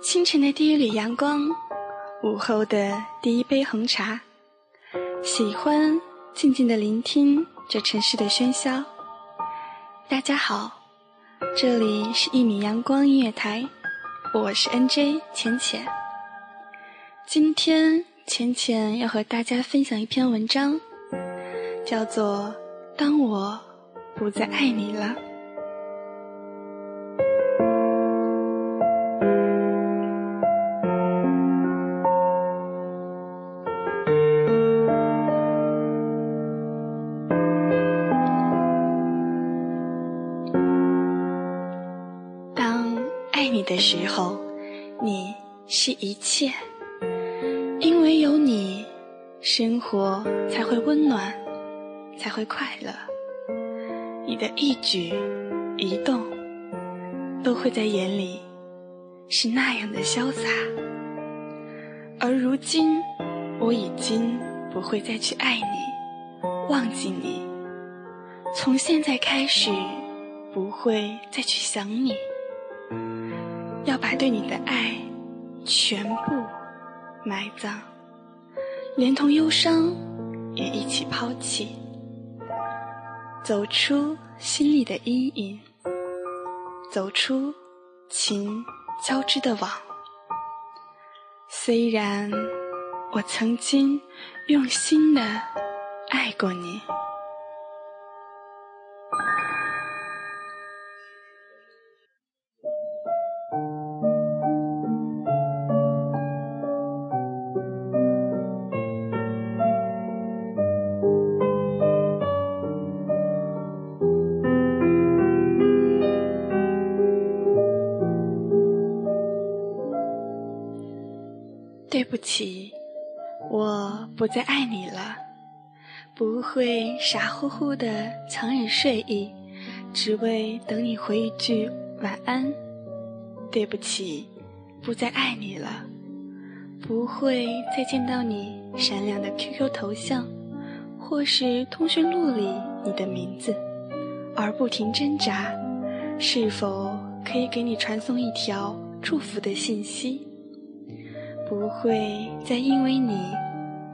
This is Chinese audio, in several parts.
清晨的第一缕阳光，午后的第一杯红茶，喜欢静静的聆听这城市的喧嚣。大家好，这里是一米阳光音乐台，我是 NJ 浅浅。今天浅浅要和大家分享一篇文章，叫做《当我不再爱你了》。当爱你的时候，你是一切，因为有你，生活才会温暖，才会快乐。你的一举一动，都会在眼里是那样的潇洒。而如今，我已经不会再去爱你，忘记你，从现在开始，不会再去想你。要把对你的爱全部埋葬，连同忧伤也一起抛弃，走出心里的阴影，走出情交织的网。虽然我曾经用心的爱过你。不再爱你了，不会傻乎乎的强忍睡意，只为等你回一句晚安。对不起，不再爱你了，不会再见到你闪亮的 QQ 头像，或是通讯录里你的名字，而不停挣扎，是否可以给你传送一条祝福的信息。不会再因为你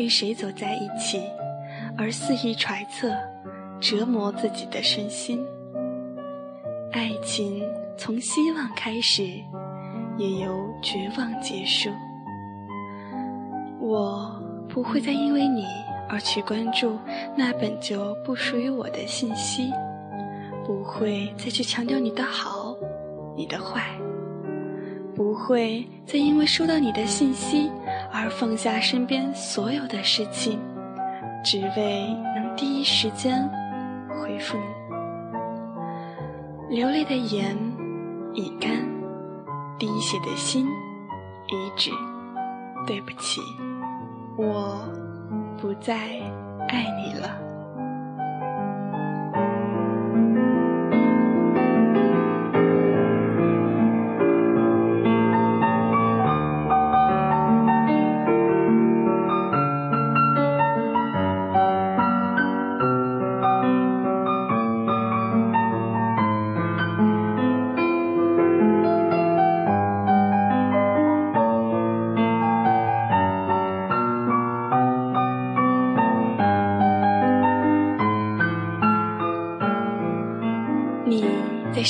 跟谁走在一起而肆意揣测、折磨自己的身心。爱情从希望开始，也由绝望结束。我不会再因为你而去关注那本就不属于我的信息，不会再去强调你的好、你的坏。不会再因为收到你的信息而放下身边所有的事情，只为能第一时间回复你。流泪的眼已干，滴血的心已止。对不起，我不再爱你了。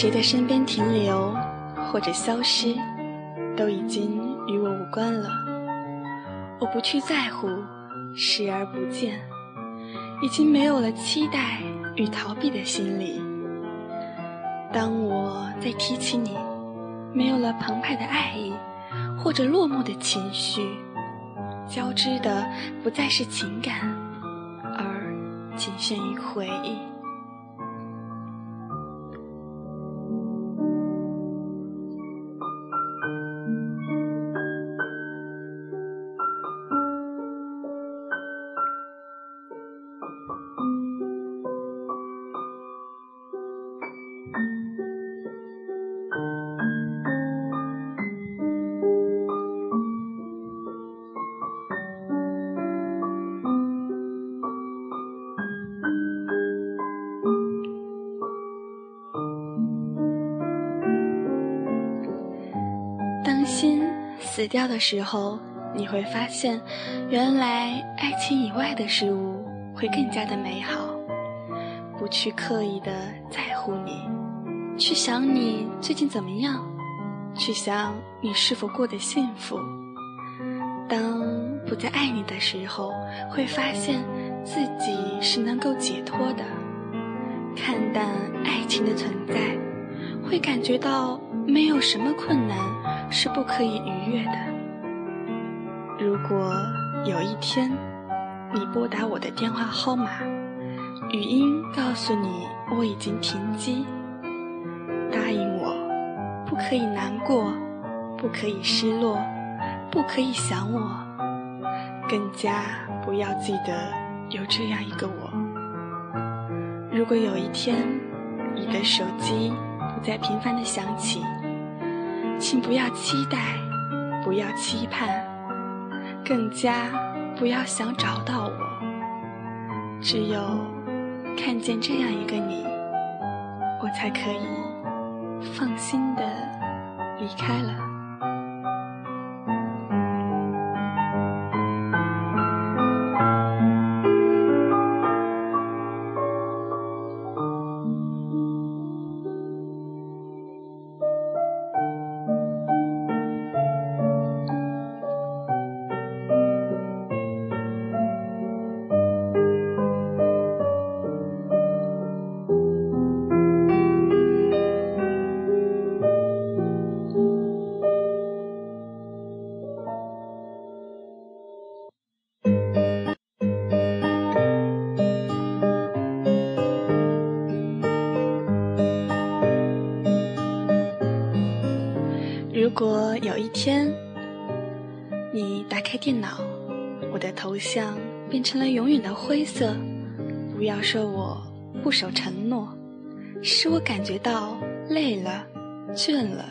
谁的身边停留或者消失，都已经与我无关了。我不去在乎，视而不见，已经没有了期待与逃避的心理。当我再提起你，没有了澎湃的爱意或者落寞的情绪，交织的不再是情感，而仅限于回忆。死掉的时候，你会发现，原来爱情以外的事物会更加的美好。不去刻意的在乎你，去想你最近怎么样，去想你是否过得幸福。当不再爱你的时候，会发现自己是能够解脱的，看淡爱情的存在，会感觉到没有什么困难是不可以逾越的。如果有一天你拨打我的电话号码，语音告诉你我已经停机，答应我，不可以难过，不可以失落。不可以想我，更加不要记得有这样一个我。如果有一天你的手机不再频繁的响起，请不要期待，不要期盼，更加不要想找到我。只有看见这样一个你，我才可以放心的离开了。天，你打开电脑，我的头像变成了永远的灰色，不要说我不守承诺，使我感觉到累了、倦了，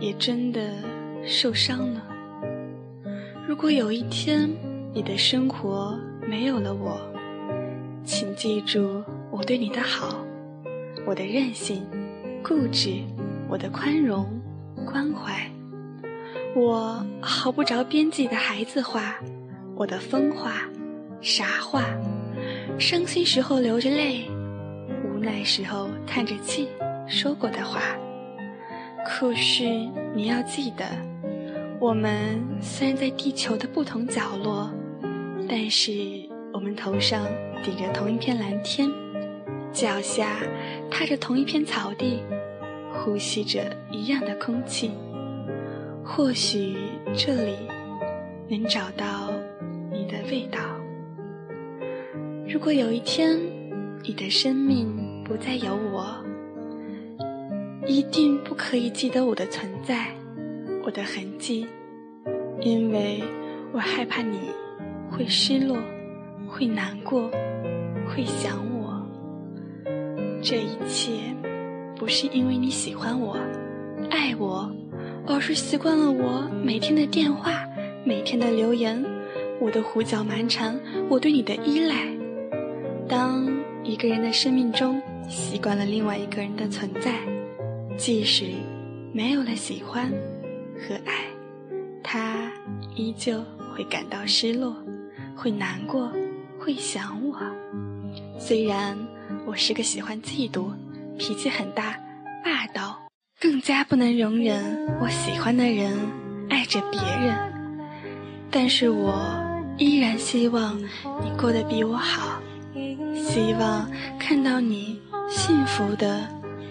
也真的受伤了。如果有一天你的生活没有了我，请记住我对你的好，我的任性、固执，我的宽容。关怀，我毫不着边际的孩子话，我的疯话、傻话，伤心时候流着泪，无奈时候叹着气说过的话。可是你要记得，我们虽然在地球的不同角落，但是我们头上顶着同一片蓝天，脚下踏着同一片草地。呼吸着一样的空气，或许这里能找到你的味道。如果有一天你的生命不再有我，一定不可以记得我的存在，我的痕迹，因为我害怕你会失落，会难过，会想我。这一切。不是因为你喜欢我、爱我，而是习惯了我每天的电话、每天的留言，我的胡搅蛮缠，我对你的依赖。当一个人的生命中习惯了另外一个人的存在，即使没有了喜欢和爱，他依旧会感到失落，会难过，会想我。虽然我是个喜欢嫉妒。脾气很大，霸道，更加不能容忍我喜欢的人爱着别人。但是我依然希望你过得比我好，希望看到你幸福的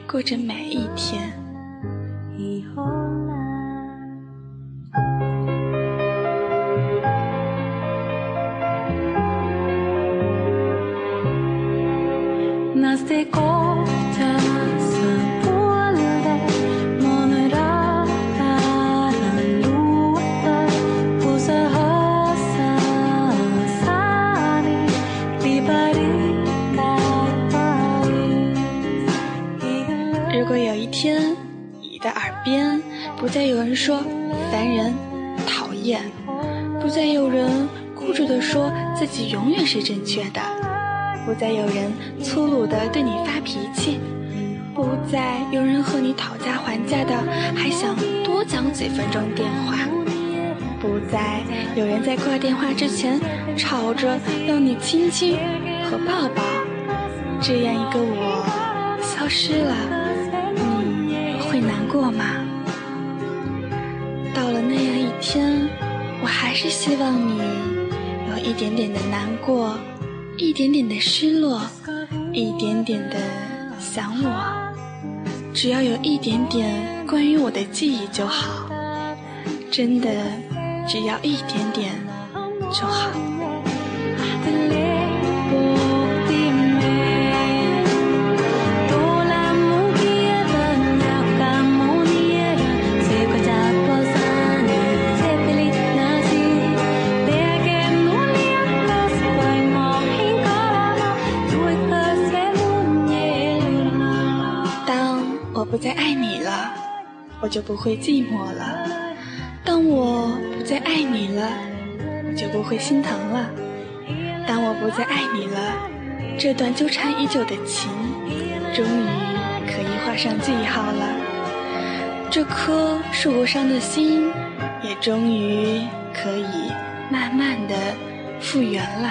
过着每一天。不再有人说烦人、讨厌，不再有人固执地说自己永远是正确的，不再有人粗鲁地对你发脾气，不再有人和你讨价还价的，还想多讲几分钟电话。不再有人在挂电话之前吵着要你亲亲和抱抱，这样一个我消失了，你会难过吗？我还是希望你有一点点的难过，一点点的失落，一点点的想我，只要有一点点关于我的记忆就好，真的。只要一点点就好。就不会寂寞了。当我不再爱你了，我就不会心疼了。当我不再爱你了，这段纠缠已久的情，终于可以画上句号了。这颗受过伤的心，也终于可以慢慢的复原了。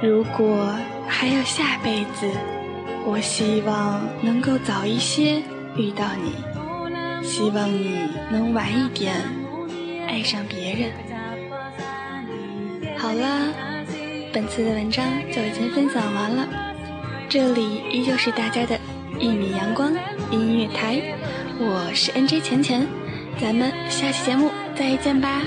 如果还有下辈子，我希望能够早一些遇到你。希望你能晚一点爱上别人。好了，本次的文章就已经分享完了。这里依旧是大家的一米阳光音乐台，我是 NJ 钱钱，咱们下期节目再见吧。